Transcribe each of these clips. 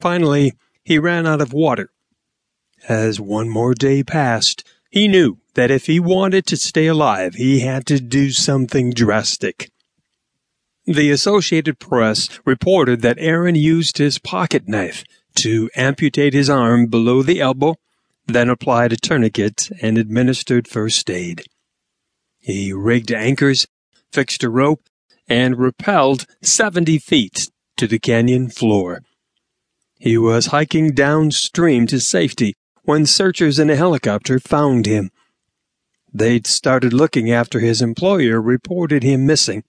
Finally, he ran out of water. As one more day passed, he knew that if he wanted to stay alive, he had to do something drastic. The Associated Press reported that Aron used his pocket knife to amputate his arm below the elbow, then applied a tourniquet and administered first aid. He rigged anchors, fixed a rope, and rappelled 70 feet to the canyon floor. He was hiking downstream to safety when searchers in a helicopter found him. They'd started looking after his employer reported him missing.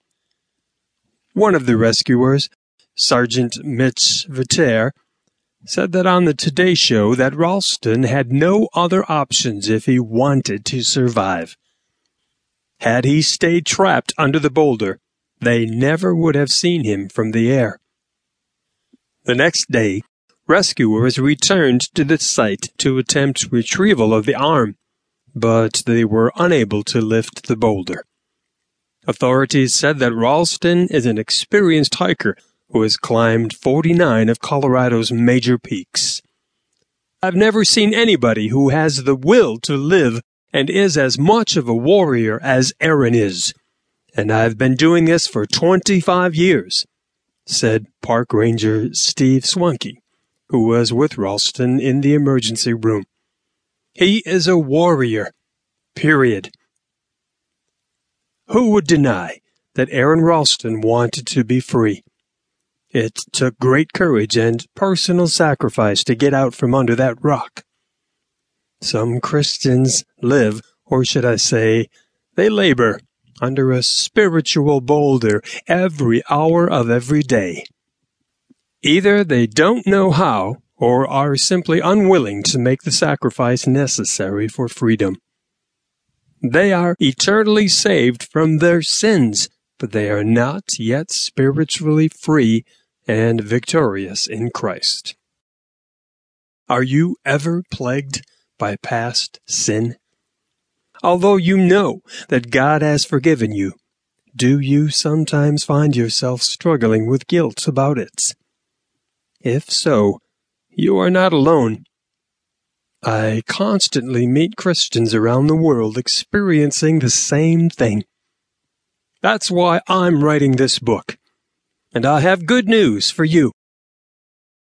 One of the rescuers, Sergeant Mitch Viter, said that on the Today Show that Ralston had no other options if he wanted to survive. Had he stayed trapped under the boulder, they never would have seen him from the air. The next day, rescuers returned to the site to attempt retrieval of the arm, but they were unable to lift the boulder. Authorities said that Ralston is an experienced hiker who has climbed 49 of Colorado's major peaks. I've never seen anybody who has the will to live and is as much of a warrior as Aron is, and I've been doing this for 25 years, said Park Ranger Steve Swanke, who was with Ralston in the emergency room. He is a warrior, period. Who would deny that Aron Ralston wanted to be free? It took great courage and personal sacrifice to get out from under that rock. Some Christians live, or should I say, they labor under a spiritual boulder every hour of every day. Either they don't know how, or are simply unwilling to make the sacrifice necessary for freedom. They are eternally saved from their sins, but they are not yet spiritually free and victorious in Christ. Are you ever plagued by past sin? Although you know that God has forgiven you, do you sometimes find yourself struggling with guilt about it? If so, you are not alone. I constantly meet Christians around the world experiencing the same thing. That's why I'm writing this book. And I have good news for you.